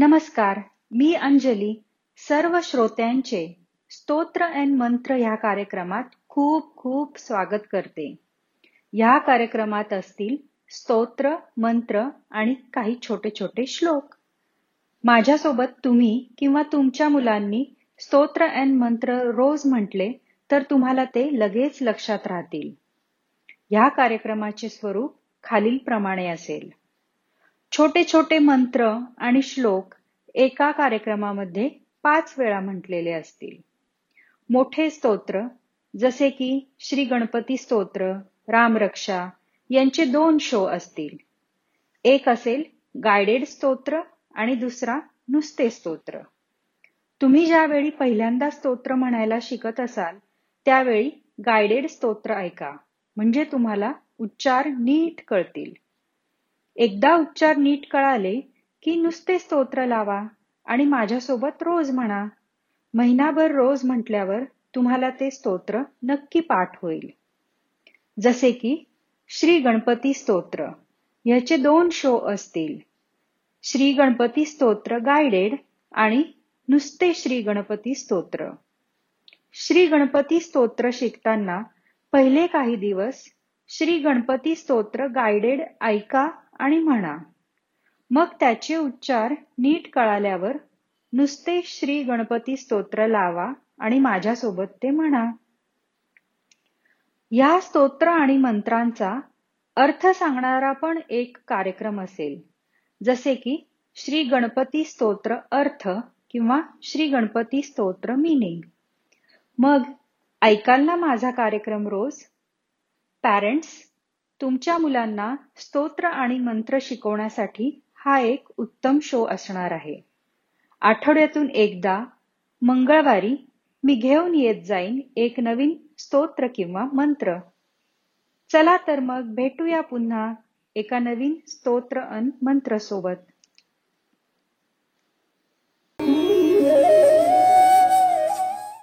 नमस्कार मी अंजली. सर्व श्रोत्यांचे स्तोत्र अँड मंत्र ह्या कार्यक्रमात खूप खूप स्वागत करते. ह्या कार्यक्रमात असतील स्तोत्र मंत्र आणि काही छोटे छोटे श्लोक. माझ्यासोबत तुम्ही किंवा तुमच्या मुलांनी स्तोत्र अँड मंत्र रोज म्हटले तर तुम्हाला ते लगेच लक्षात राहतील. ह्या कार्यक्रमाचे स्वरूप खालीलप्रमाणे असेल. छोटे छोटे मंत्र आणि श्लोक एका कार्यक्रमामध्ये पाच वेळा म्हटलेले असतील. मोठे स्तोत्र जसे की श्री गणपती स्तोत्र रामरक्षा यांचे दोन शो असतील. एक असेल गायडेड स्तोत्र आणि दुसरा नुसते स्तोत्र. तुम्ही ज्यावेळी पहिल्यांदा स्तोत्र म्हणायला शिकत असाल त्यावेळी गायडेड स्तोत्र ऐका म्हणजे तुम्हाला उच्चार नीट कळतील. एकदा उच्चार नीट कळाले की नुसते स्तोत्र लावा आणि माझ्यासोबत रोज म्हणा. महिनाभर रोज म्हटल्यावर तुम्हाला ते स्तोत्र नक्की पाठ होईल. जसे की श्री गणपती स्तोत्र याचे दोन शो असतील. श्री गणपती स्तोत्र गायडेड आणि नुसते श्री गणपती स्तोत्र. श्री गणपती स्तोत्र शिकताना पहिले काही दिवस श्री गणपती स्तोत्र गायडेड ऐका आणि म्हणा. मग त्याचे उच्चार नीट कळाल्यावर नुसते श्री गणपती स्तोत्र लावा आणि माझ्यासोबत ते म्हणा. या स्तोत्र आणि मंत्रांचा अर्थ सांगणारा पण एक कार्यक्रम असेल. जसे की श्री गणपती स्तोत्र अर्थ किंवा श्री गणपती स्तोत्र मिनिंग मग ऐकाल ना माझा कार्यक्रम रोज? पॅरेंट्स तुमच्या मुलांना स्तोत्र आणि मंत्र शिकवण्यासाठी हा एक उत्तम शो असणार आहे. आठवड्यातून एकदा मंगळवारी मी घेऊन येत जाईन एक नवीन स्तोत्र किंवा मंत्र. चला तर मग भेटूया पुन्हा एका नवीन स्तोत्र अन मंत्र सोबत.